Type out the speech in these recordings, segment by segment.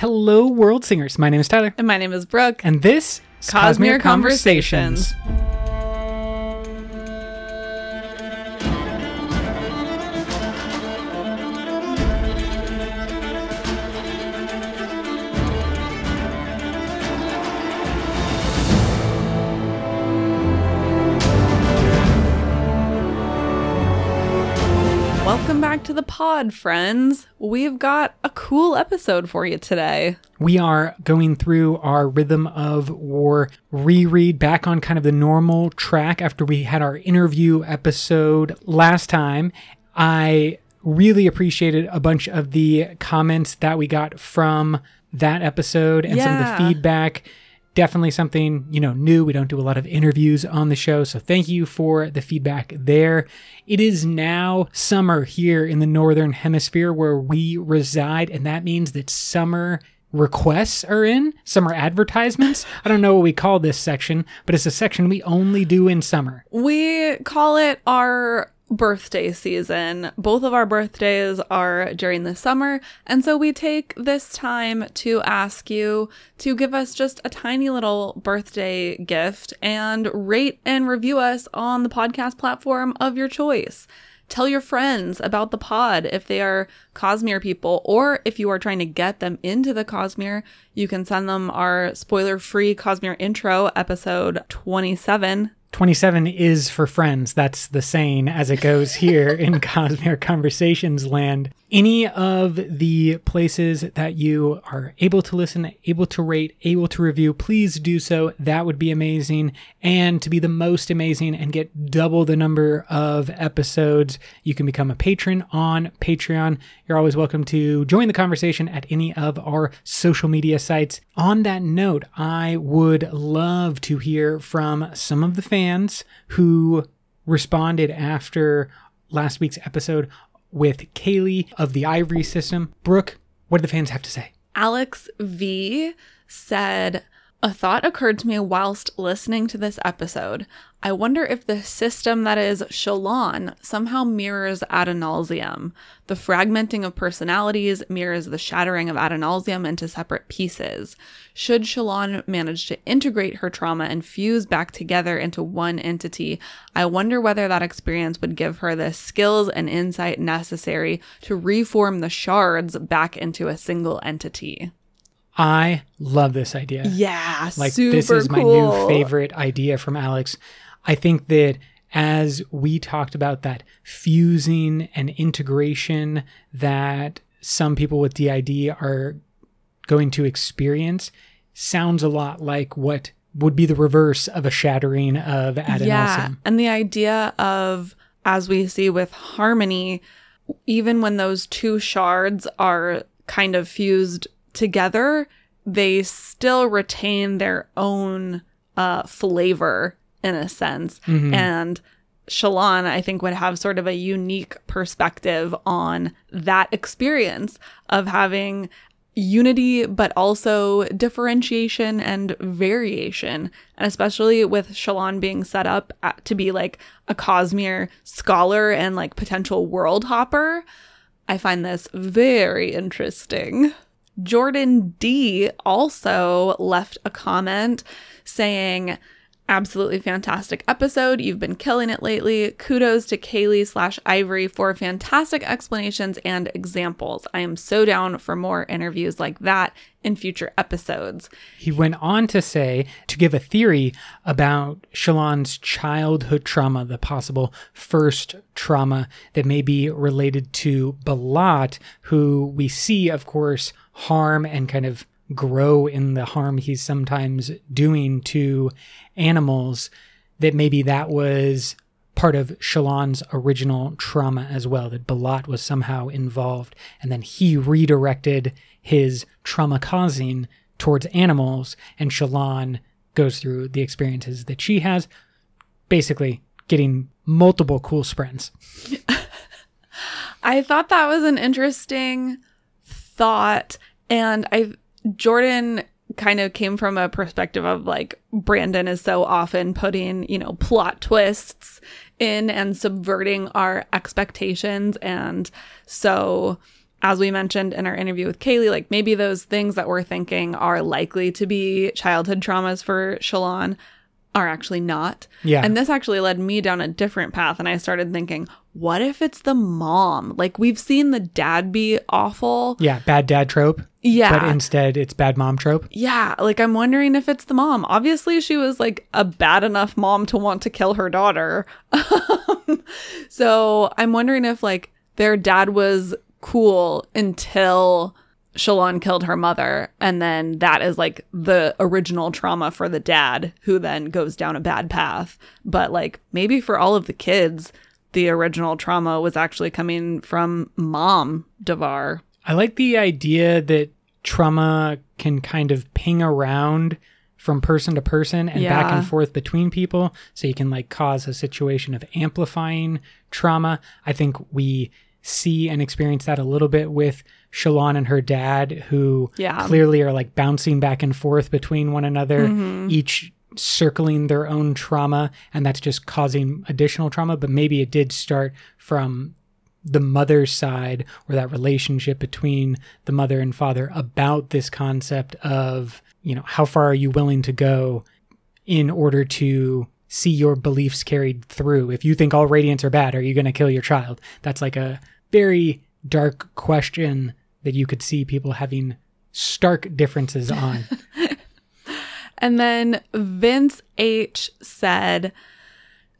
Hello, world singers. My name is Tyler, And my name is Brooke. and this is Cosmere Cosmere Conversations. Conversations. The pod, friends. We've got a cool episode for you today. We are going through our Rhythm of War reread back on kind of the normal track after we had our interview episode last time. I really appreciated a bunch of the comments that we got from that episode and some of the feedback. Definitely something, you know, new. We don't do a lot of interviews on the show, so thank you for the feedback there. It is now summer here in the northern hemisphere where we reside, and that means that summer requests are in, summer advertisements. I don't know what we call this section, but it's a section we only do in summer. We call it our birthday season. Both of our birthdays are during the summer, and so we take this time to ask you to give us just a tiny little birthday gift and rate and review us on the podcast platform of your choice. Tell your friends about the pod if they are Cosmere people, or if you are trying to get them into the Cosmere, you can send them our spoiler free Cosmere intro, episode 27. 27 is for friends. That's the saying as it goes here in Cosmere Conversations land. Any of the places that you are able to listen, able to rate, able to review, please do so. That would be amazing. And to be the most amazing and get double the number of episodes, you can become a patron on Patreon. You're always welcome to join the conversation at any of our social media sites. On that note, I would love to hear from some of the fans who responded after last week's episode with Kaylee of the Ivory System. Brooke, what do the fans have to say? Alex V said, A thought occurred to me whilst listening to this episode. I wonder if the system that is Shallan somehow mirrors Adonalsium. The fragmenting of personalities mirrors the shattering of Adonalsium into separate pieces. Should Shallan manage to integrate her trauma and fuse back together into one entity, I wonder whether that experience would give her the skills and insight necessary to reform the shards back into a single entity. I love this idea. Yeah, like this is my cool. new favorite idea from Alex. I think that as we talked about that fusing and integration that some people with DID are going to experience sounds a lot like what would be the reverse of a shattering of Adonalsium. Yeah, and the idea of as we see with harmony, even when those two shards are kind of fused together, they still retain their own uh, flavor in a sense. And Shallan, I think, would have sort of a unique perspective on that experience of having unity, but also differentiation and variation. And especially with Shallan being set up at- to be like a Cosmere scholar and like potential world hopper, I find this very interesting. Jordan D also left a comment saying, Absolutely fantastic episode. You've been killing it lately. Kudos to Kaylee slash Ivory for fantastic explanations and examples. I am so down for more interviews like that in future episodes. He went on to say to give a theory about Shallan's childhood trauma, the possible first trauma that may be related to Balat, who we see, of course, harm and kind of grow in the harm he's sometimes doing to animals, that maybe that was part of Shallan's original trauma as well, that Balat was somehow involved, and then he redirected his trauma causing towards animals, and Shallan goes through the experiences that she has, basically getting multiple cool sprints. I thought that was an interesting thought. And I, Jordan kind of came from a perspective of like Brandon is so often putting, you know, plot twists in and subverting our expectations. And so as we mentioned in our interview with Kaylee, like maybe those things that we're thinking are likely to be childhood traumas for Shallan are actually not. Yeah. And this actually led me down a different path. And I started thinking, what if it's the mom? Like we've seen the dad be awful. Yeah, bad dad trope. Yeah. But instead, it's bad mom trope. Yeah, like I'm wondering if it's the mom. Obviously, she was like a bad enough mom to want to kill her daughter. so I'm wondering if like their dad was cool until Shallan killed her mother. And then that is like the original trauma for the dad, who then goes down a bad path. But like maybe for all of the kids, the original trauma was actually coming from mom Davar. I like the idea that trauma can kind of ping around from person to person and back and forth between people. So you can like cause a situation of amplifying trauma. I think we see and experience that a little bit with Shallan and her dad, who Yeah. clearly are like bouncing back and forth between one another, Mm-hmm. each circling their own trauma. And that's just causing additional trauma. But maybe it did start from the mother's side or that relationship between the mother and father about this concept of, you know, how far are you willing to go in order to see your beliefs carried through? If you think all radiants are bad, are you going to kill your child? That's like a very dark question that you could see people having stark differences on. And then Vince H said,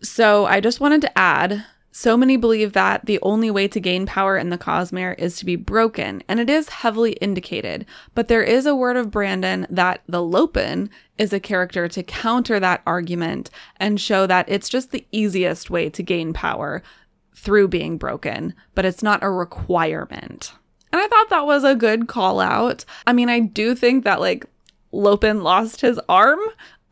So I just wanted to add so many believe that the only way to gain power in the Cosmere is to be broken, and it is heavily indicated. But there is a word of Brandon that the Lopen is a character to counter that argument and show that it's just the easiest way to gain power through being broken, but it's not a requirement. And I thought that was a good call out. I mean, I do think that like Lopen lost his arm.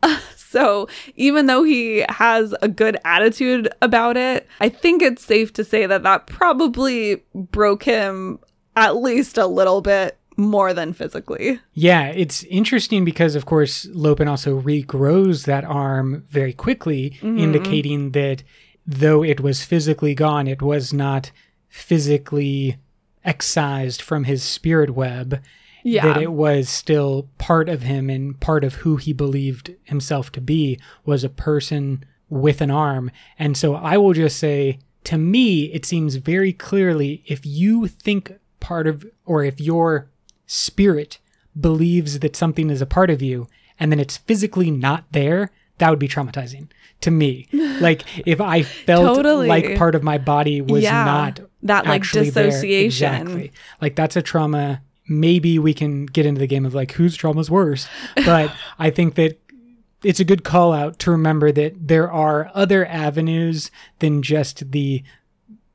so even though he has a good attitude about it, I think it's safe to say that that probably broke him at least a little bit more than physically. Yeah, it's interesting because, of course, Lopen also regrows that arm very quickly, mm-hmm. indicating that though it was physically gone, it was not physically excised from his spirit web. Yeah. That it was still part of him and part of who he believed himself to be was a person with an arm. And so I will just say, to me, it seems very clearly if you think part of, or if your spirit believes that something is a part of you and then it's physically not there, that would be traumatizing to me. like if I felt Totally. like part of my body was Yeah. not That, like, actually there. dissociation. Exactly. Like that's a trauma. Maybe we can get into the game of like whose trauma's worse, but I think that it's a good call out to remember that there are other avenues than just the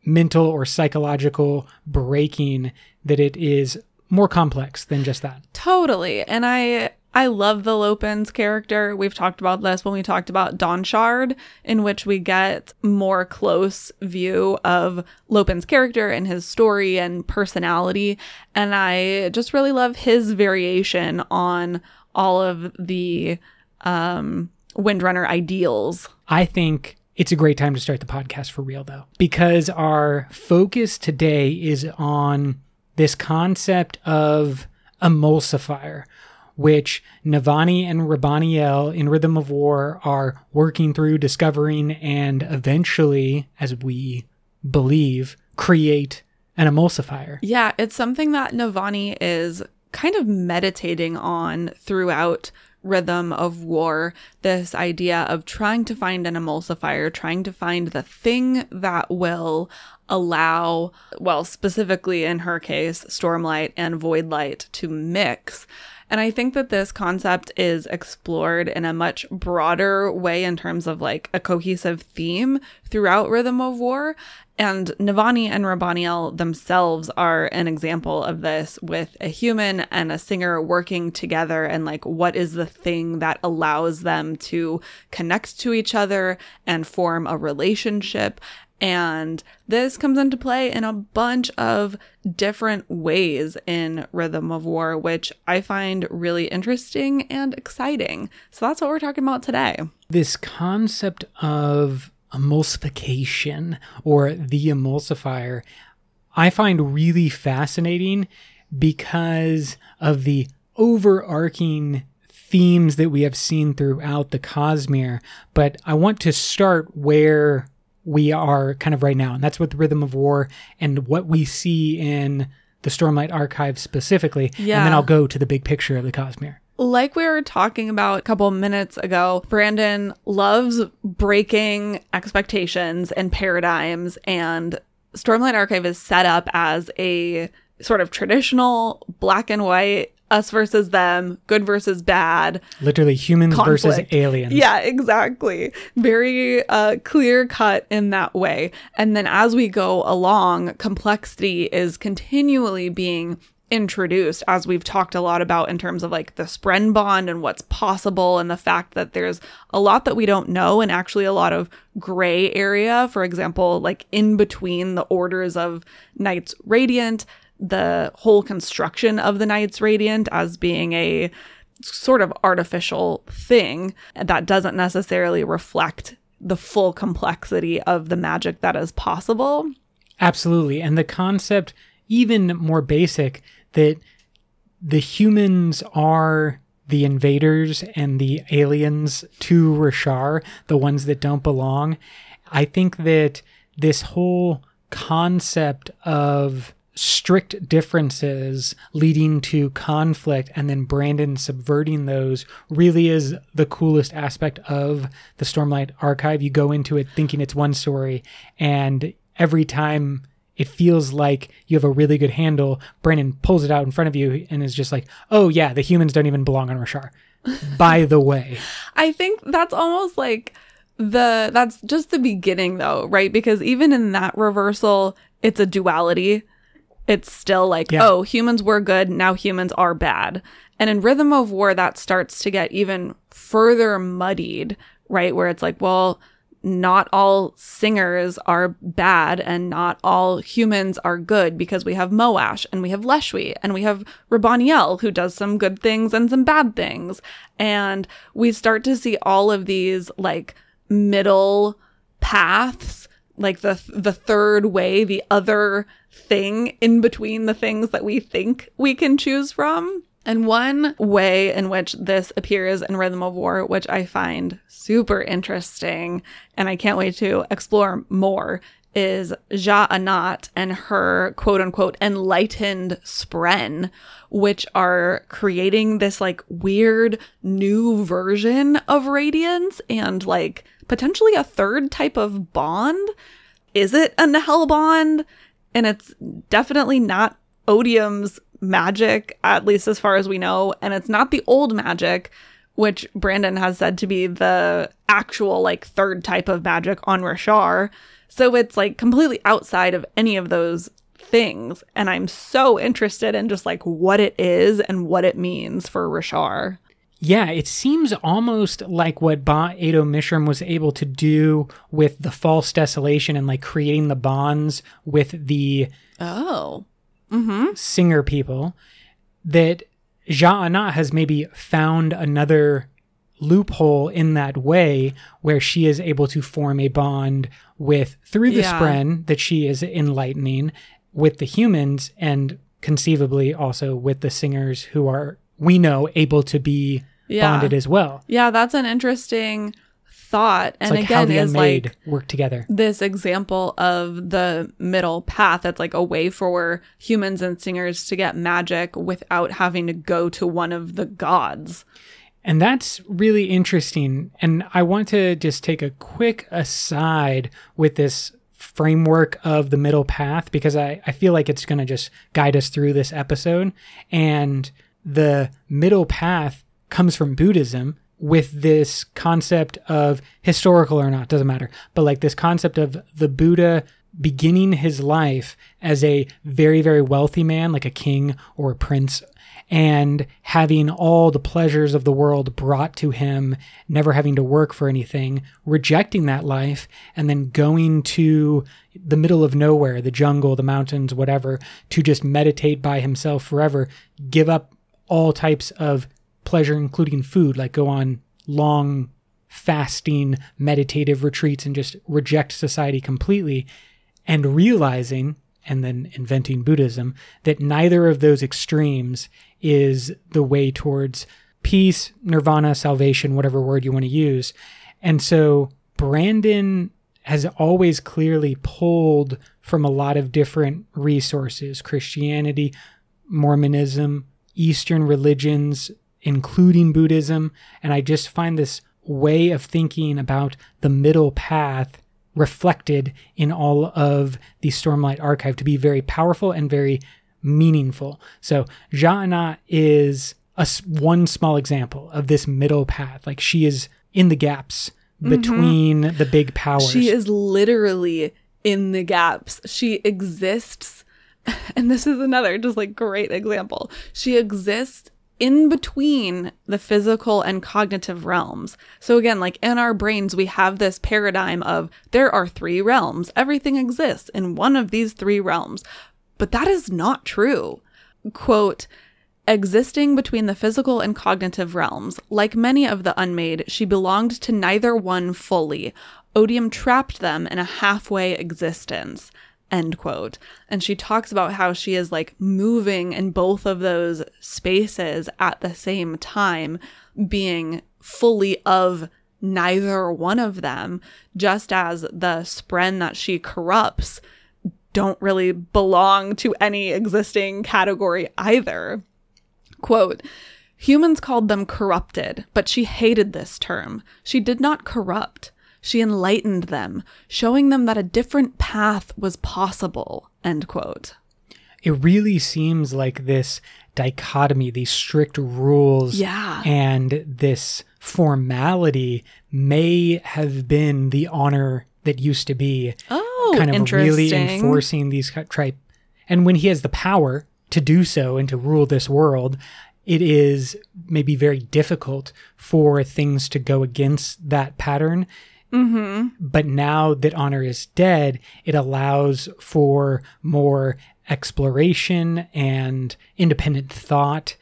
mental or psychological breaking that it is more complex than just that. Totally. And I I love the Lopen's character. We've talked about this when we talked about Dawnshard, in which we get more close view of Lopen's character and his story and personality. And I just really love his variation on all of the um Windrunner ideals. I think it's a great time to start the podcast for real, though, because our focus today is on this concept of emulsifier, which Navani and Raboniel in Rhythm of War are working through, discovering, and eventually, as we believe, create an emulsifier. Yeah, it's something that Navani is kind of meditating on throughout Rhythm of War. This idea of trying to find an emulsifier, trying to find the thing that will allow, well, specifically in her case, Stormlight and Voidlight to mix. And I think that this concept is explored in a much broader way in terms of like a cohesive theme throughout Rhythm of War. And Navani and Raboniel themselves are an example of this with a human and a singer working together and like what is the thing that allows them to connect to each other and form a relationship. And this comes into play in a bunch of different ways in Rhythm of War, which I find really interesting and exciting. So that's what we're talking about today. this concept of emulsification or the emulsifier I find really fascinating because of the overarching themes that we have seen throughout the Cosmere. But I want to start where we are kind of right now, and that's with Rhythm of War and what we see in the Stormlight Archive specifically. Yeah. And then I'll go to the big picture of the Cosmere. Like we were talking about a couple minutes ago, Brandon loves breaking expectations and paradigms, and Stormlight Archive is set up as a sort of traditional black and white, us versus them, good versus bad. Literally humans versus aliens. Yeah, exactly. Very uh, clear cut in that way. And then as we go along, complexity is continually being introduced as we've talked a lot about in terms of like the spren bond and what's possible and the fact that there's a lot that we don't know and actually a lot of gray area for example like in between the orders of knights radiant the whole construction of the knights radiant as being a sort of artificial thing that doesn't necessarily reflect the full complexity of the magic that is possible. Absolutely. And the concept, even more basic, that the humans are the invaders and the aliens to Roshar, the ones that don't belong. I think that this whole concept of strict differences leading to conflict and then Brandon subverting those really is the coolest aspect of the Stormlight archive. You go into it thinking it's one story and every time it feels like you have a really good handle, Brandon pulls it out in front of you and is just like, "Oh yeah, the humans don't even belong on Roshar." By the way, I think that's almost like the that's just the beginning though, right? Because even in that reversal, it's a duality. It's still like, Yeah. oh, humans were good, now humans are bad. And in Rhythm of War, that starts to get even further muddied, right? Where it's like, well, not all singers are bad and not all humans are good because we have Moash and we have Leshwi and we have Raboniel who does some good things and some bad things. And we start to see all of these like middle paths, like the the third way, the other thing in between the things that we think we can choose from. And one way in which this appears in Rhythm of War, which I find super interesting and I can't wait to explore more, is Ja Anat and her quote unquote enlightened spren, which are creating this like weird new version of radiance and like potentially a third type of bond. Is it a Nahel bond? And it's definitely not Odium's magic, at least as far as we know. And it's not the old magic, which Brandon has said to be the actual like third type of magic on Roshar. So it's like completely outside of any of those things. And I'm so interested in just like what it is and what it means for Roshar. Yeah, it seems almost like what Ba Ado Mishram was able to do with the false desolation and like creating the bonds with the Oh. Mm-hmm. singer people. That Ja'ana has maybe found another loophole in that way where she is able to form a bond with through the Yeah. spren that she is enlightening with the humans and conceivably also with the singers who are we know able to be Yeah. bonded as well. Yeah, that's an interesting thought. It's And like how again, is like work together. this example of the middle path that's like a way for humans and singers to get magic without having to go to one of the gods. And that's really interesting. And I want to just take a quick aside with this framework of the middle path because I, I feel like it's going to just guide us through this episode. And the middle path comes from Buddhism with this concept of historical or not, doesn't matter, but like this concept of the Buddha beginning his life as a very, very wealthy man, like a king or a prince, and having all the pleasures of the world brought to him, never having to work for anything, rejecting that life, and then going to the middle of nowhere, the jungle, the mountains, whatever, to just meditate by himself forever, give up all types of pleasure, including food, like go on long fasting meditative retreats and just reject society completely and realizing and then inventing Buddhism, that neither of those extremes is the way towards peace, nirvana, salvation, whatever word you want to use. And so Brandon has always clearly pulled from a lot of different resources Christianity, Mormonism, Eastern religions, including Buddhism. And I just find this way of thinking about the middle path reflected in all of the Stormlight archive to be very powerful and very meaningful. So Ja'ana is a one small example of this middle path. Like she is in the gaps between mm-hmm. the big powers. She is literally in the gaps. She exists. And this is another just like great example. She exists in between the physical and cognitive realms. So, again, like in our brains, we have this paradigm of there are three realms, everything exists in one of these three realms. But that is not true. Quote, Existing between the physical and cognitive realms, like many of the unmade, she belonged to neither one fully. Odium trapped them in a halfway existence end quote and she talks about how she is like moving in both of those spaces at the same time being fully of neither one of them just as the spren that she corrupts don't really belong to any existing category either quote Humans called them corrupted, but she hated this term. She did not corrupt. She enlightened them, showing them that a different path was possible. End quote. It really seems like this dichotomy, these strict rules, yeah. and this formality may have been the honor that used to be oh, kind of really enforcing these type. And when he has the power to do so and to rule this world, it is maybe very difficult for things to go against that pattern Mm-hmm. But now that honor is dead, it allows for more exploration and independent thought.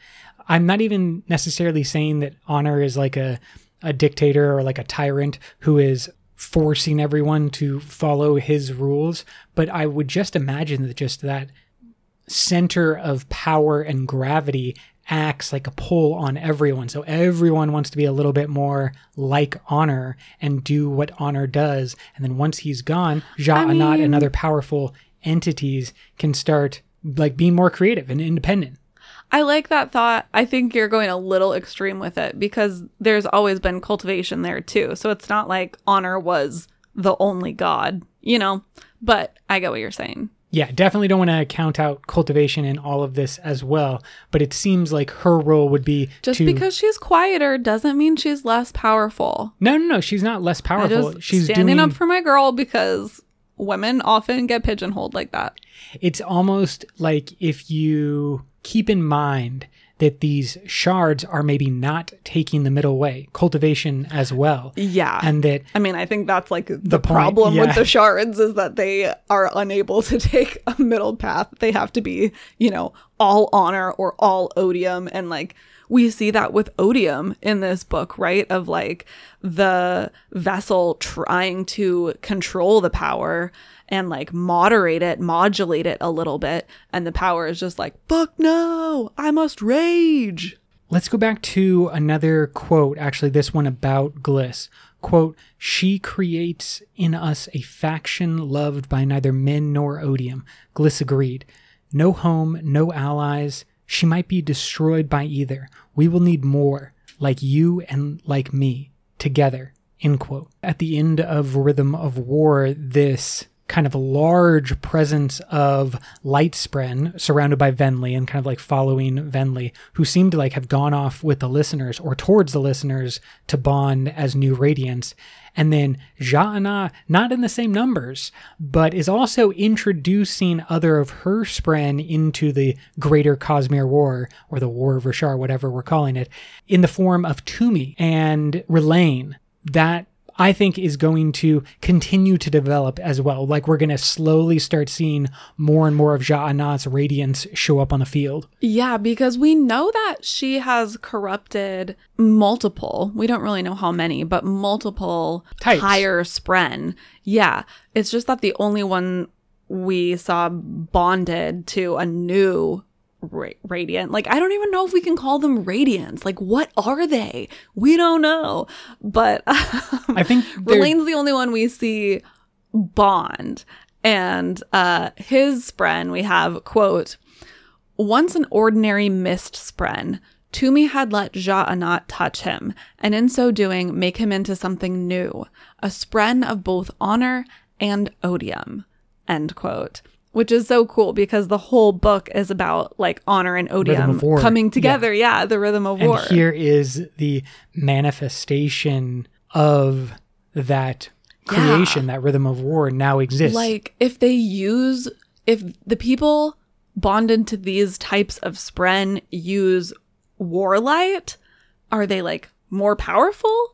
I'm not even necessarily saying that honor is like a, a dictator or like a tyrant who is forcing everyone to follow his rules, but I would just imagine that just that center of power and gravity acts like a pull on everyone. So everyone wants to be a little bit more like Honor and do what Honor does. And then once he's gone, Ja I mean, and other powerful entities can start like being more creative and independent. I like that thought. I think you're going a little extreme with it because there's always been cultivation there too. So it's not like Honor was the only god, you know? But I get what you're saying yeah, definitely don't want to count out cultivation in all of this as well. But it seems like her role would be just to, because she's quieter doesn't mean she's less powerful. No, no, no, she's not less powerful. she's standing doing, up for my girl because women often get pigeonholed like that. It's almost like if you keep in mind that these shards are maybe not taking the middle way, cultivation as well. Yeah. And that I mean, I think that's like the, the problem yeah. with the shards is that they are unable to take a middle path. They have to be, you know, all honor or all odium and like we see that with odium in this book, right? Of like the vessel trying to control the power and like moderate it, modulate it a little bit. And the power is just like, fuck no, I must rage. Let's go back to another quote, actually, this one about Glys. Quote, she creates in us a faction loved by neither men nor odium. Glys agreed. No home, no allies. She might be destroyed by either. We will need more, like you and like me, together. End quote. At the end of Rhythm of War, this kind of a large presence of Lightspren surrounded by Venli and kind of like following Venli, who seem to like have gone off with the listeners or towards the listeners to bond as new Radiants. And then Ja'ana, not in the same numbers, but is also introducing other of her Spren into the greater Cosmere War, or the War of Roshar, whatever we're calling it, in the form of Tumi and Rlain. That I think is going to continue to develop as well. Like we're going to slowly start seeing more and more of Ja'ana's radiance show up on the field. Yeah, because we know that she has corrupted multiple, we don't really know how many, but multiple Types. higher spren. Yeah, it's just that the only one we saw bonded to a new ra- radiant. Like, I don't even know if we can call them radiants. Like, what are they? We don't know. But um, I think they're- the only one we see bond. And uh, his spren, we have, quote, once an ordinary mist spren, Tumi had let Ja Anat touch him, and in so doing, make him into something new, a spren of both honor and odium. End quote. Which is so cool because the whole book is about like honor and odium coming together. Yeah. the rhythm of and war. here is the manifestation of that creation, that rhythm of war now exists. Like if they use if the people bonded to these types of spren use warlight, are they like more powerful?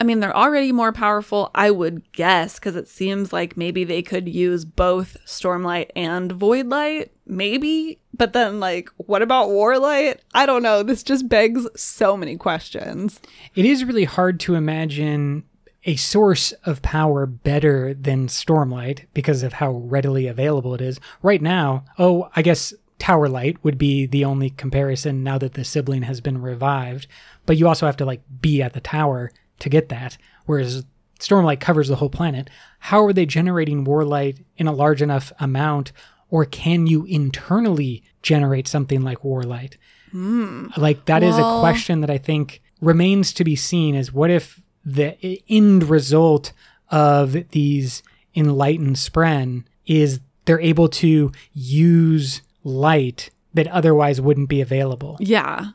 I mean, they're already more powerful, I would guess, because it seems like maybe they could use both Stormlight and Voidlight. Maybe. But then, like, what about Warlight? I don't know. This just begs so many questions. it is really hard to imagine a source of power better than Stormlight because of how readily available it is. Right now, oh, I guess Tower Light would be the only comparison now that the sibling has been revived, but you also have to like be at the tower to get that, whereas Stormlight covers the whole planet. How are they generating Warlight in a large enough amount, or can you internally generate something like Warlight? Hmm. Like that is a question that I think remains to be seen is what if the end result of these enlightened spren is they're able to use light that otherwise wouldn't be available. Yeah.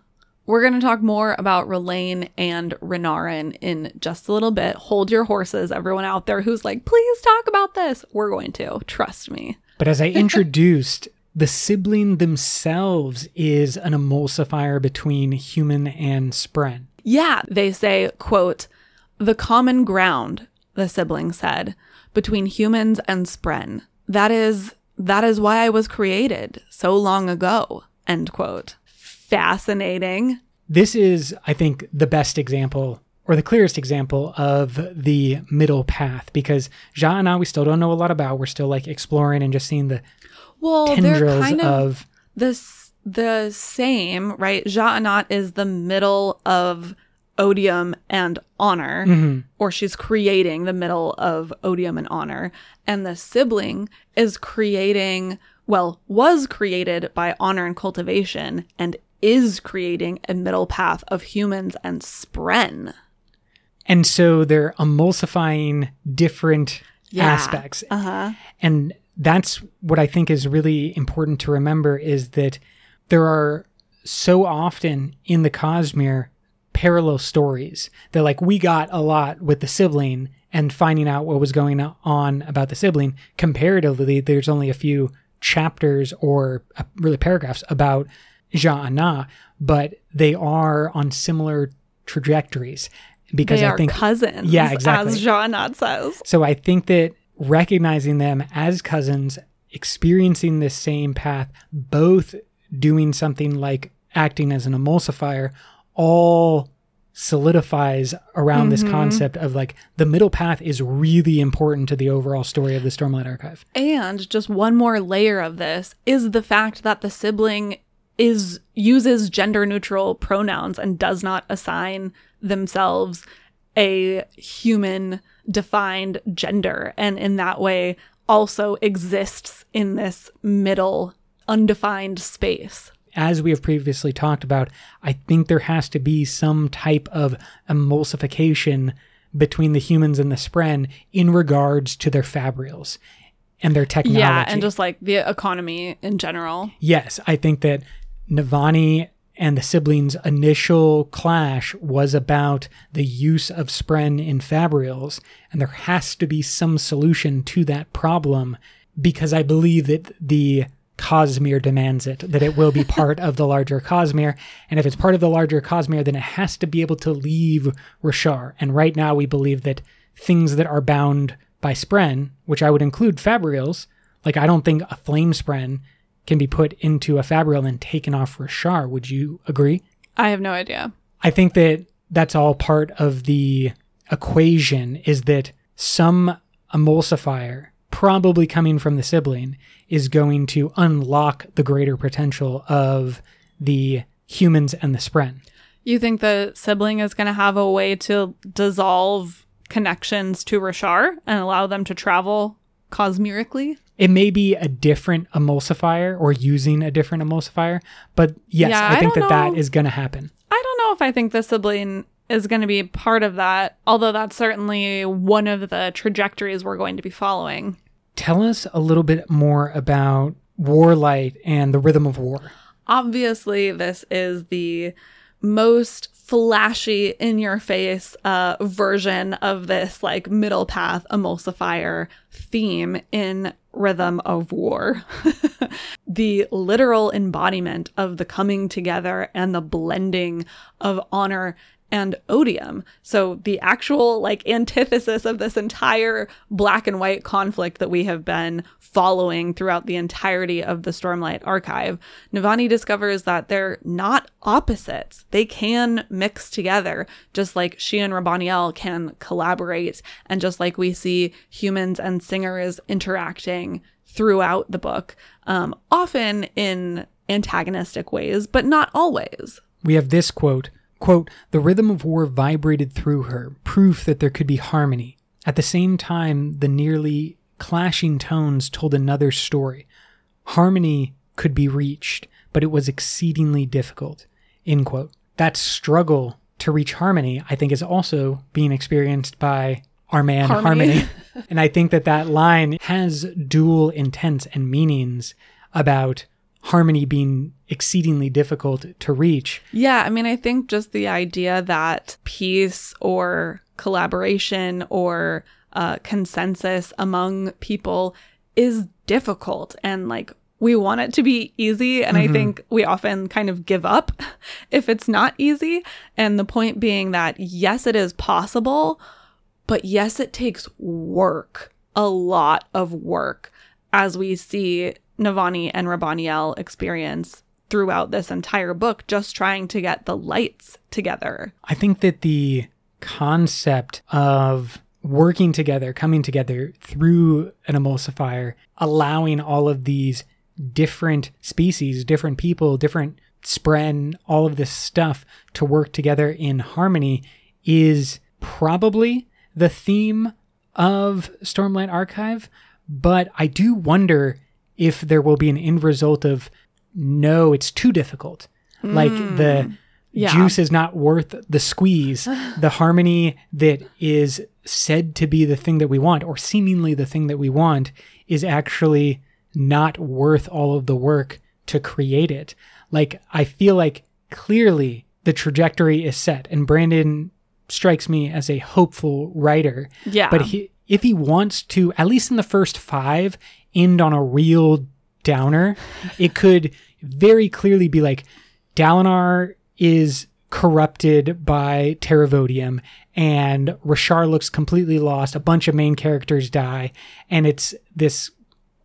We're going to talk more about Rlain and Renarin in just a little bit. Hold your horses, everyone out there who's like, please talk about this. We're going to. Trust me. But as I introduced, the sibling themselves is an emulsifier between human and spren. Yeah, they say, quote, the common ground, the sibling said, between humans and Spren. That is that is why I was created so long ago. End quote. Fascinating. This is, I think, the best example or the clearest example of the middle path because Ja and I we still don't know a lot about. We're still like exploring and just seeing the Well, they're tendrils kind of, of the the same, right? Ja'anat is the middle of odium and honor, Mm-hmm. or she's creating the middle of odium and honor, and the sibling is creating, well, was created by honor and cultivation, and is creating a middle path of humans and spren. And so they're emulsifying different Yeah. aspects. Uh huh. And that's what I think is really important to remember is that there are so often in the Cosmere parallel stories that like we got a lot with the sibling and finding out what was going on about the sibling. Comparatively, there's only a few chapters or uh, really paragraphs about Ja'ana, but they are on similar trajectories because They I are think cousins. Yeah, exactly. As Ja'anat says. so I think that recognizing them as cousins, experiencing the same path, both doing something like acting as an emulsifier, all solidifies around this mm-hmm. concept of like the middle path is really important to the overall story of the Stormlight Archive. And just one more layer of this is the fact that the sibling is uses gender neutral pronouns and does not assign themselves a human defined gender and in that way also exists in this middle undefined space. as we have previously talked about, I think there has to be some type of emulsification between the humans and the Spren in regards to their fabrials and their technology. Yeah, and just like the economy in general. yes, I think that Navani and the siblings' initial clash was about the use of Spren in fabrials, and there has to be some solution to that problem because I believe that the Cosmere demands it, that it will be part of the larger Cosmere. And if it's part of the larger Cosmere, then it has to be able to leave Roshar. And right now, we believe that things that are bound by Spren, which I would include fabrials, like I don't think a flame Spren can be put into a fabrial and taken off for Roshar. Would you agree? I have no idea. I think that that's all part of the equation is that some emulsifier probably coming from the sibling, is going to unlock the greater potential of the humans and the spren. You think the sibling is going to have a way to dissolve connections to Roshar and allow them to travel cosmirically? It may be a different emulsifier or using a different emulsifier, but yes, Yeah, I I think that don't that know. is going to happen. I don't know if I think the sibling is going to be part of that, although that's certainly one of the trajectories we're going to be following. Tell us a little bit more about Warlight and the Rhythm of War. Obviously, this is the most flashy in your face uh, version of this like middle path emulsifier theme in rhythm of war. The literal embodiment of the coming together and the blending of honor and odium. So the actual like antithesis of this entire black and white conflict that we have been following throughout the entirety of the Stormlight archive, Navani discovers that they're not opposites. They can mix together, just like she and Raboniel can collaborate, and just like we see humans and singers interacting throughout the book, um, often in antagonistic ways, but not always. We have this quote quote the rhythm of war vibrated through her proof that there could be harmony. At the same time the nearly clashing tones told another story. Harmony could be reached but it was exceedingly difficult. End quote. That struggle to reach harmony i think is also being experienced by our man Harmony. harmony, and i think that that line has dual intents and meanings about harmony being exceedingly difficult to reach Yeah, I mean, I think just the idea that peace or collaboration or uh, consensus among people is difficult and like we want it to be easy. And I think we often kind of give up if it's not easy. And the point being that yes, it is possible, but yes, it takes work, a lot of work, as we see Navani and Raboniel experience throughout this entire book, just trying to get the lights together. I think that the concept of working together, coming together through an emulsifier, allowing all of these different species, different people, different spren, all of this stuff to work together in harmony is probably the theme of Stormlight Archive. But I do wonder if there will be an end result of no, it's too difficult. Like hmm. the Yeah. juice is not worth the squeeze. the harmony that is said to be the thing that we want, or seemingly the thing that we want, is actually not worth all of the work to create it. Like, I feel like clearly the trajectory is set, and Brandon strikes me as a hopeful writer. Yeah. But he, if he wants to, at least in the first five, end on a real downer, it could very clearly be like Dalinar is corrupted by Taravodium and Roshar looks completely lost. A bunch of main characters die. And it's this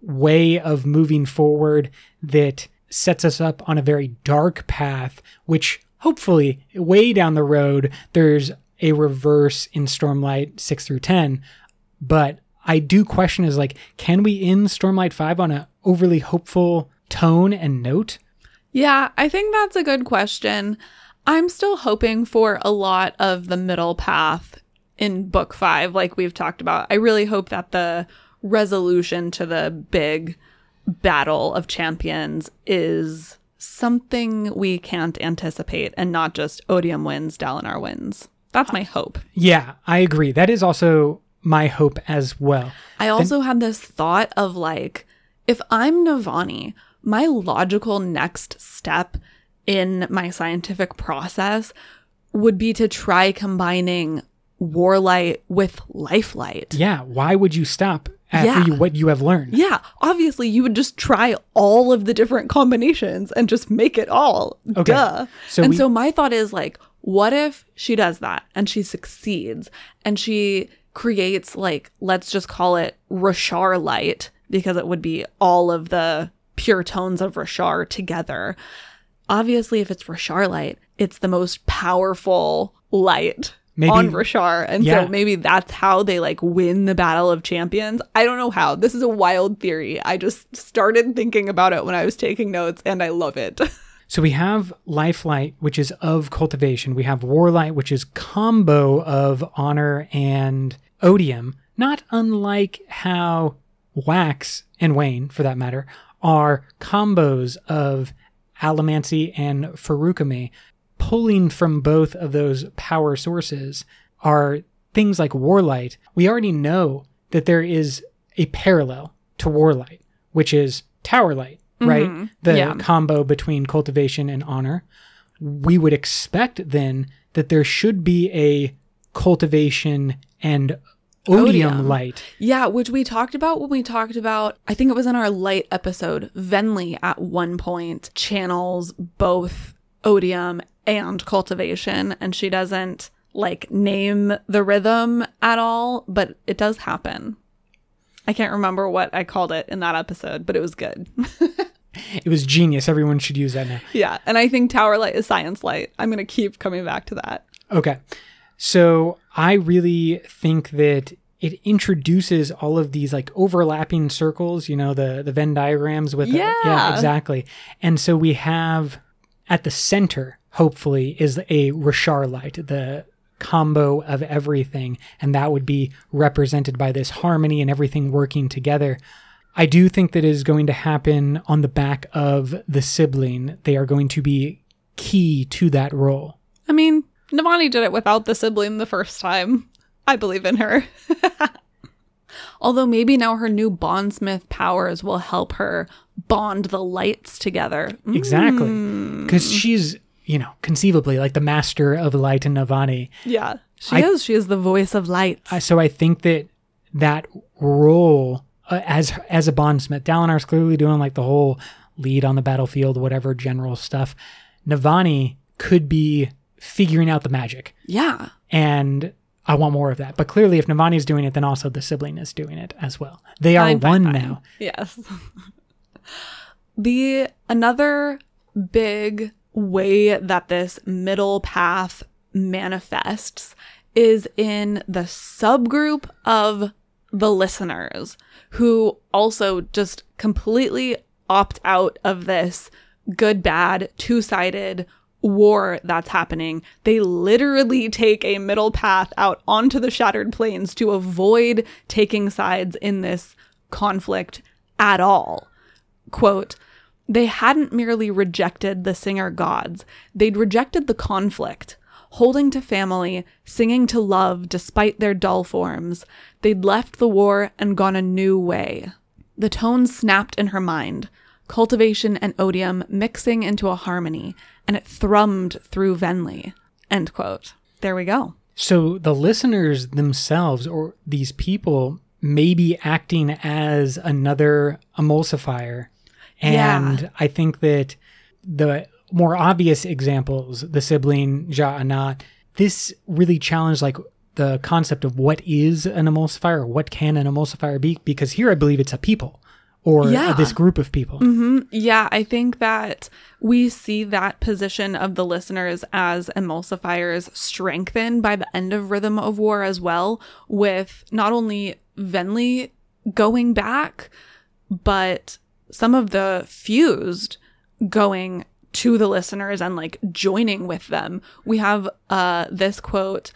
way of moving forward that sets us up on a very dark path, which hopefully, way down the road, there's a reverse in Stormlight 6 through 10. But I do question is like, can we end Stormlight 5 on a overly hopeful tone and note? Yeah, I think that's a good question. I'm still hoping for a lot of the middle path in book five, like we've talked about. I really hope that the resolution to the big battle of champions is something we can't anticipate and not just Odium wins, Dalinar wins. That's my hope. Yeah, I agree. That is also my hope as well. I also had this thought of like, if I'm Navani, my logical next step in my scientific process would be to try combining warlight with lifelight. Yeah, why would you stop after Yeah. you what you have learned? Yeah, obviously you would just try all of the different combinations and just make it all. Okay. Duh. So and we- so my thought is like, what if she does that and she succeeds and she creates like, let's just call it Roshar light because it would be all of the pure tones of Roshar together. Obviously, if it's Roshar light, it's the most powerful light Maybe on Roshar. And Yeah. so maybe that's how they like win the Battle of Champions. I don't know how. This is a wild theory. I just started thinking about it when I was taking notes and I love it. So we have Lifelight, which is of cultivation. We have Warlight, which is combo of honor and odium. Not unlike how Wax and Wayne, for that matter, are combos of Allomancy and Feruchemy. Pulling from both of those power sources are things like Warlight. We already know that there is a parallel to Warlight, which is Towerlight, right? Mm-hmm. The Yeah. combo between cultivation and honor. We would expect then that there should be a cultivation and odium, Odium. light. yeah, which we talked about when we talked about, I think it was in our light episode. Venli at one point channels both odium and cultivation, and she doesn't like name the rhythm at all, but it does happen. I can't remember what I called it in that episode, but it was good. It was genius. Everyone should use that now. yeah, and I think Tower Light is Science Light. I'm going to keep coming back to that. Okay. So I really think that it introduces all of these like overlapping circles, you know, the the Venn diagrams with yeah, Yeah. exactly. And so we have at the center, hopefully, is a Roshar light, the combo of everything, and that would be represented by this harmony and everything working together. I do think that is going to happen on the back of the sibling. They are going to be key to that role. I mean, Navani did it without the sibling the first time. I believe in her. Although maybe now her new bondsmith powers will help her bond the lights together. Mm, Exactly. Because she's, you know, conceivably like the master of light and Navani. Yeah, she I- is. She is the voice of light. So I think that that role uh, as as a bondsmith, Dalinar's clearly doing like the whole lead on the battlefield, whatever general stuff. Navani could be figuring out the magic. yeah. And I want more of that. But clearly, if Navani is doing it, then also the sibling is doing it as well. They are Fine, fine, one fine. now. Yes. the another big way that this middle path manifests is in the subgroup of the listeners who also just completely opt out of this good bad two-sided war that's happening. They literally take a middle path out onto the shattered plains to avoid taking sides in this conflict at all. Quote, they hadn't merely rejected the singer gods, they'd rejected the conflict. Holding to family, singing to love despite their dull forms, they'd left the war and gone a new way. The tone snapped in her mind, cultivation and odium mixing into a harmony, and it thrummed through Venli. End quote. There we go. So the listeners themselves, or these people, may be acting as another emulsifier. And Yeah. I think that the more obvious examples, the sibling, Sja-anat, this really challenged like the concept of what is an emulsifier what can an emulsifier be? Because here I believe it's a people or Yeah. this group of people. Mm-hmm. Yeah, I think that we see that position of the listeners as emulsifiers strengthened by the end of Rhythm of War as well, with not only Venli going back, but some of the fused going to the listeners and like joining with them. We have uh this quote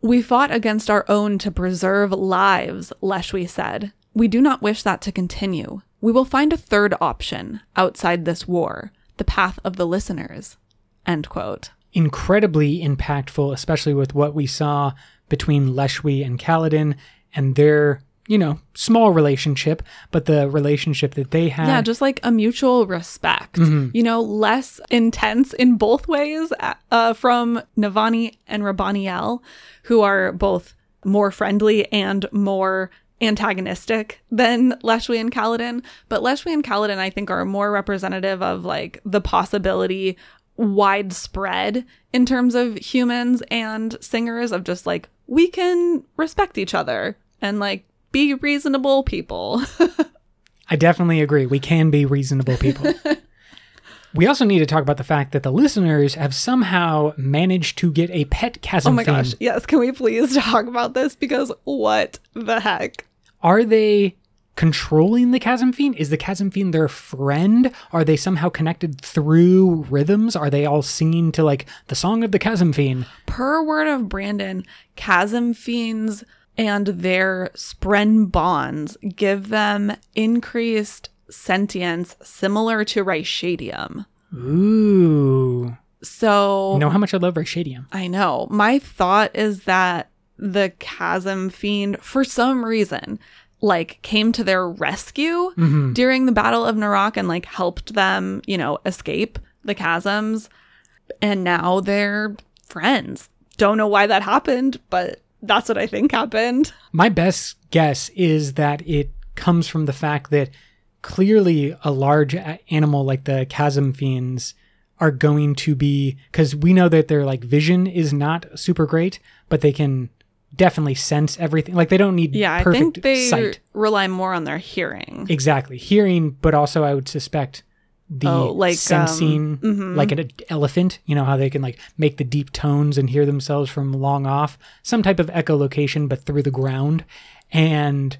we fought against our own to preserve lives, Leshwi said. We do not wish that to continue. We will find a third option outside this war, the path of the listeners. End quote. incredibly impactful, especially with what we saw between Leshwi and Kaladin and their, you know, small relationship, but the relationship that they had. Yeah, just like a mutual respect. You know, less intense in both ways uh, from Navani and Raboniel, who are both more friendly and more antagonistic than Leshwi and Kaladin. But Leshwi and Kaladin, I think, are more representative of like the possibility widespread in terms of humans and singers of just like we can respect each other and like be reasonable people. I definitely agree. We can be reasonable people. We also need to talk about the fact that the listeners have somehow managed to get a pet chasm Oh my fiend. gosh. Yes. Can we please talk about this? Because what the heck? Are they controlling the chasm fiend? Is the chasm fiend their friend? Are they somehow connected through rhythms? Are they all singing to like the song of the chasm fiend? Per word of Brandon, chasm fiends and their spren bonds give them increased sentience similar to Ryshadium. Ooh. So You know how much I love Ryshadium. I know. My thought is that the chasm fiend, for some reason, like came to their rescue mm-hmm. during the Battle of Narak and like helped them, you know, escape the chasms. And now they're friends. Don't know why that happened, but that's what I think happened. My best guess is that it comes from the fact that clearly a large animal like the chasm fiends are going to be because we know that their like vision is not super great, but they can definitely sense everything. Like they don't need Yeah, I think they sight. rely more on their hearing. Exactly. Hearing, but also I would suspect the Oh, like, um, sensing, mm-hmm. like an elephant, you know, how they can like make the deep tones and hear themselves from long off, some type of echolocation, but through the ground. And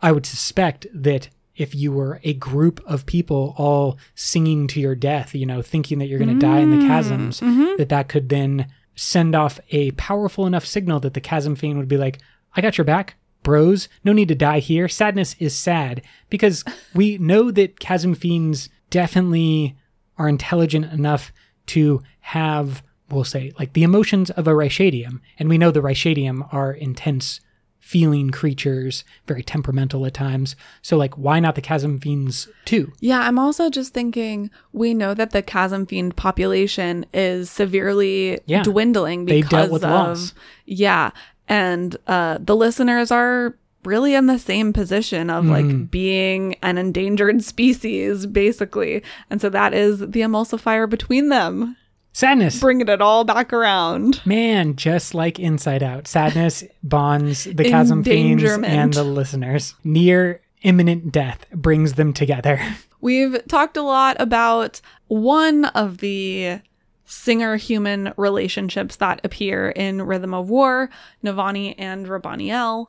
I would suspect that if you were a group of people all singing to your death, you know, thinking that you're going to die in the mm, chasms, mm-hmm. that that could then send off a powerful enough signal that the chasm fiend would be like, I got your back, bros. No need to die here. Sadness is sad because we know that chasm fiends definitely are intelligent enough to have, we'll say, like the emotions of a Ryshadium. And we know the Ryshadium are intense feeling creatures, very temperamental at times. So, like, why not the chasm fiends too? Yeah, I'm also just thinking we know that the chasm fiend population is severely Yeah. dwindling because dealt with of loss. yeah, and uh, the listeners are really in the same position of Mm-hmm. like being an endangered species basically and so that is the emulsifier between them Sadness. bringing it all back around Man, just like Inside Out, sadness bonds the chasm fiends and the listeners. Near imminent death brings them together. We've talked a lot about one of the singer human relationships that appear in Rhythm of War, Navani and Raboniel.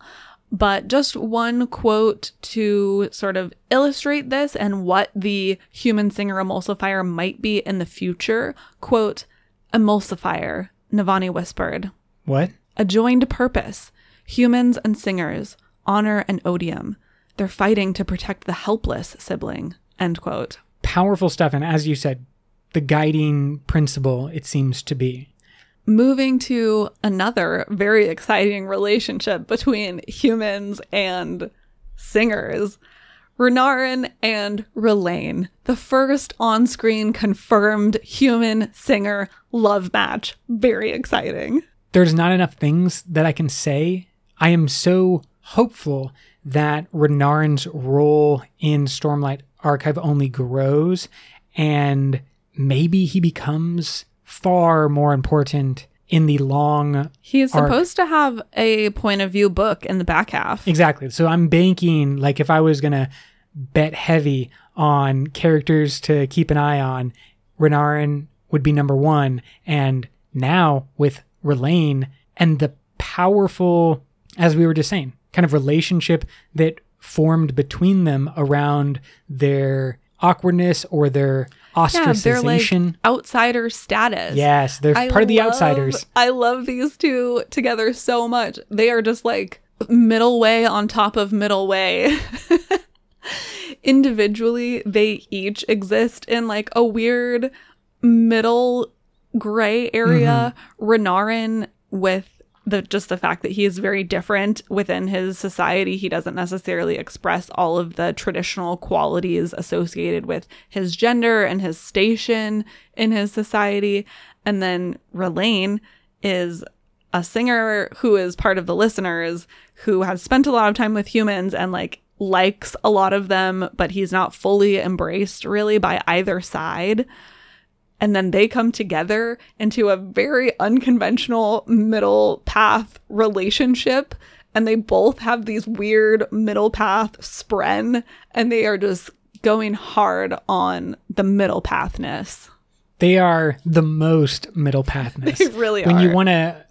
But just one quote to sort of illustrate this and what the human singer emulsifier might be in the future. Quote, emulsifier, Navani whispered. What? A joined purpose. Humans and singers. Honor and odium. They're fighting to protect the helpless sibling. End quote. Powerful stuff. And as you said, the guiding principle, it seems to be. Moving to another very exciting relationship between humans and singers. Renarin and Rlain, the first on screen confirmed human singer love match. Very exciting. There's not enough things that I can say. I am so hopeful that Renarin's role in Stormlight Archive only grows and maybe he becomes far more important in the long He is Arc. supposed to have a point of view book in the back half. Exactly. So I'm banking like if I was gonna bet heavy on characters to keep an eye on, Renarin would be number one. And now with Rlain and the powerful, as we were just saying, kind of relationship that formed between them around their awkwardness or their Yeah, like ostracization. outsider status. yes, they're I part of the outsiders. I love these two together so much. They are just like middle way on top of middle way. Individually, they each exist in like a weird middle gray area. Mm-hmm. Renarin with the just the fact that he is very different within his society. He doesn't necessarily express all of the traditional qualities associated with his gender and his station in his society. And then Rlain is a singer who is part of the listeners who has spent a lot of time with humans and like likes a lot of them, but he's not fully embraced really by either side and then they come together into a very unconventional middle path relationship and they both have these weird middle path spren and they are just going hard on the middle pathness. They are the most middle pathness. They really when you want to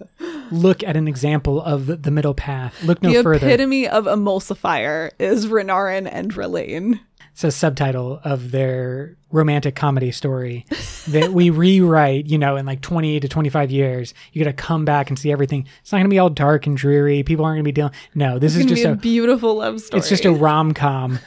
look at an example of the middle path, look no the further. The epitome of emulsifier is Renarin and Rlain. It's a subtitle of their romantic comedy story that we rewrite, you know, in like 20 to 25 years. You got to come back and see everything. It's not going to be all dark and dreary. People aren't going to be dealing. No, this is just a, a beautiful love story. it's just a rom com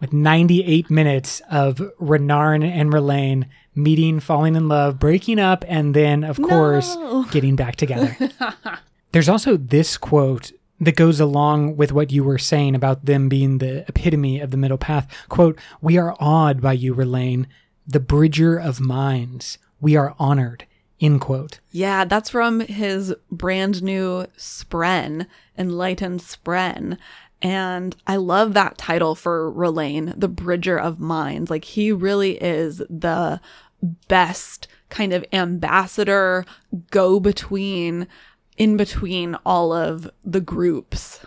with 98 minutes of Renarin and Rlain meeting, falling in love, breaking up, and then, of course, getting back together. There's also this quote that goes along with what you were saying about them being the epitome of the middle path. Quote, We are awed by you, Rlain, the bridger of minds. We are honored. End quote. Yeah, that's from his brand new Spren, Enlightened Spren. And I love that title for Rlain, the Bridger of Minds. Like, he really is the best kind of ambassador, go between, in between all of the groups.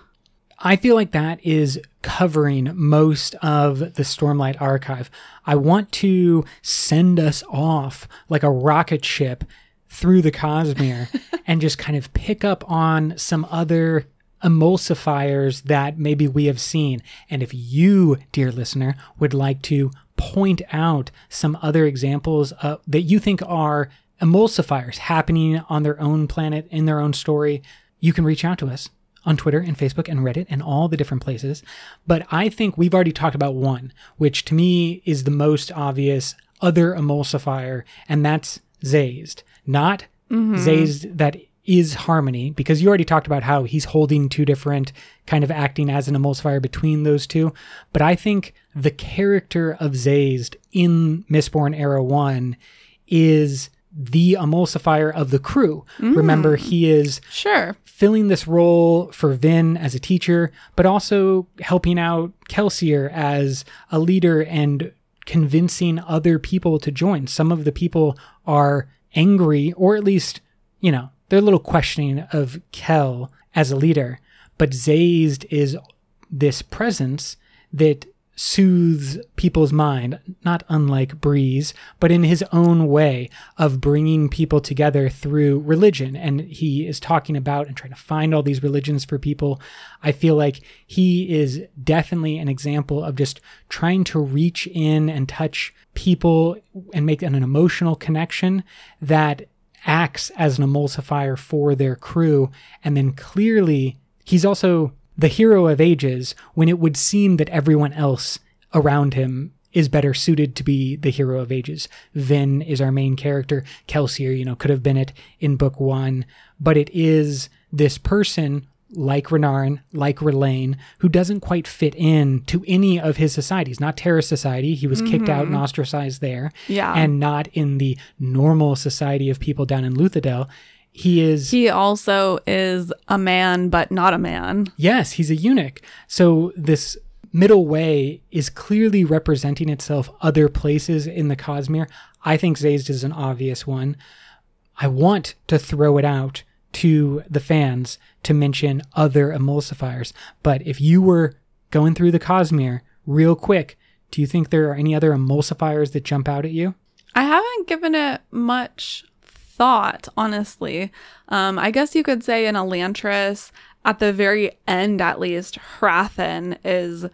I feel like that is covering most of the Stormlight archive. I want to send us off like a rocket ship through the Cosmere and just kind of pick up on some other emulsifiers that maybe we have seen. And if you, dear listener, would like to point out some other examples uh, that you think are emulsifiers happening on their own planet in their own story, you can reach out to us on Twitter and Facebook and Reddit and all the different places. But I think we've already talked about one, which to me is the most obvious other emulsifier, and that's Sazed. Not mm-hmm. Sazed that is Harmony, because you already talked about how he's holding two different, kind of acting as an emulsifier between those two. But I think the character of Sazed in Mistborn Era 1 is the emulsifier of the crew. Mm. Remember, he is Sure. filling this role for Vin as a teacher, but also helping out Kelsier as a leader and convincing other people to join. Some of the people are angry, or at least, you know, they're a little questioning of Kel as a leader. But Sazed is this presence that soothes people's mind, not unlike Breeze, but in his own way of bringing people together through religion. And he is talking about and trying to find all these religions for people. I feel like he is definitely an example of just trying to reach in and touch people and make an emotional connection that acts as an emulsifier for their crew. And then clearly, he's also the hero of ages when it would seem that everyone else around him is better suited to be the hero of ages. Vin is our main character. Kelsier, you know, could have been it in book one, but it is this person like Renarin, like Rlain, who doesn't quite fit in to any of his societies. Not Terris Society. He was kicked out and mm-hmm. ostracized there. Yeah. And not in the normal society of people down in Luthadel. He is He also is a man, but not a man. Yes, he's a eunuch. So this middle way is clearly representing itself other places in the Cosmere. I think Sazed is an obvious one. I want to throw it out to the fans to mention other emulsifiers. But if you were going through the Cosmere real quick, do you think there are any other emulsifiers that jump out at you? I haven't given it much thought, honestly. Um, I guess you could say in Elantris, at the very end at least, Hrathen is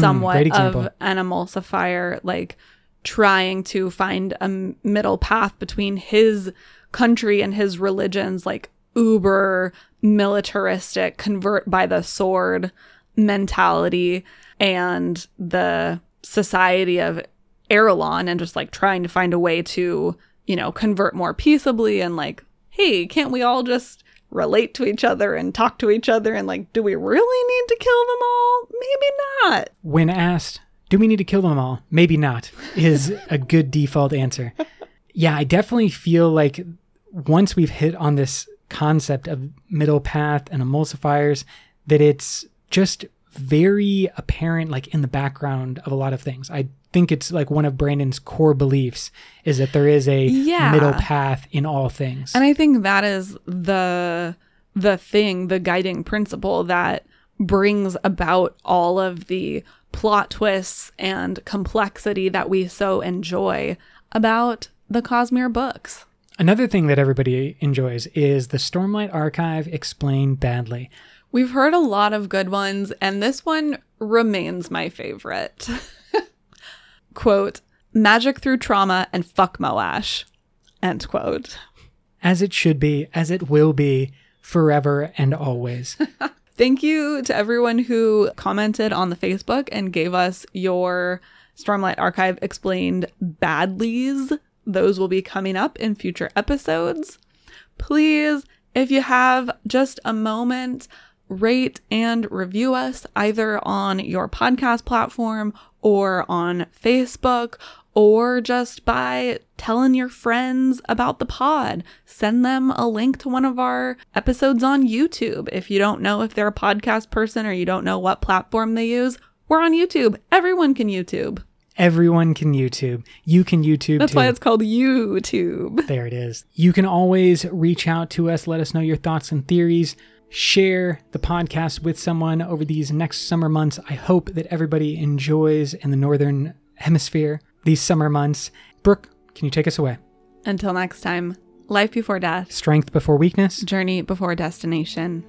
somewhat of an emulsifier, like trying to find a m- middle path between his country and his religions, like uber militaristic, convert by the sword mentality, and the society of Arelon and just like trying to find a way to, you know, convert more peaceably and like, hey, can't we all just relate to each other and talk to each other and like, do we really need to kill them all? Maybe not. When asked, do we need to kill them all? Maybe not, is a good default answer. Yeah, I definitely feel like once we've hit on this concept of middle path and emulsifiers, that it's just very apparent, like in the background of a lot of things. I think it's like one of Brandon's core beliefs is that there is a Yeah. middle path in all things. And I think that is the the thing, the guiding principle that brings about all of the plot twists and complexity that we so enjoy about the Cosmere books. Another thing that everybody enjoys is the Stormlight Archive explained badly. We've heard a lot of good ones, and this one remains my favorite. quote, magic through trauma and fuck Moash, end quote. As it should be, as it will be, forever and always. Thank you to everyone who commented on the Facebook and gave us your Stormlight Archive explained badlies. Those will be coming up in future episodes. Please, if you have just a moment, rate and review us either on your podcast platform or on Facebook or just by telling your friends about the pod. Send them a link to one of our episodes on YouTube. If you don't know if they're a podcast person or you don't know what platform they use, we're on YouTube. Everyone can YouTube. Everyone can YouTube. You can YouTube That's too. why it's called YouTube. There it is. You can always reach out to us, let us know your thoughts and theories share the podcast with someone over these next summer months. I hope that everybody enjoys in the Northern Hemisphere these summer months. Brooke, can you take us away? Until next time, life before death, strength before weakness, journey before destination.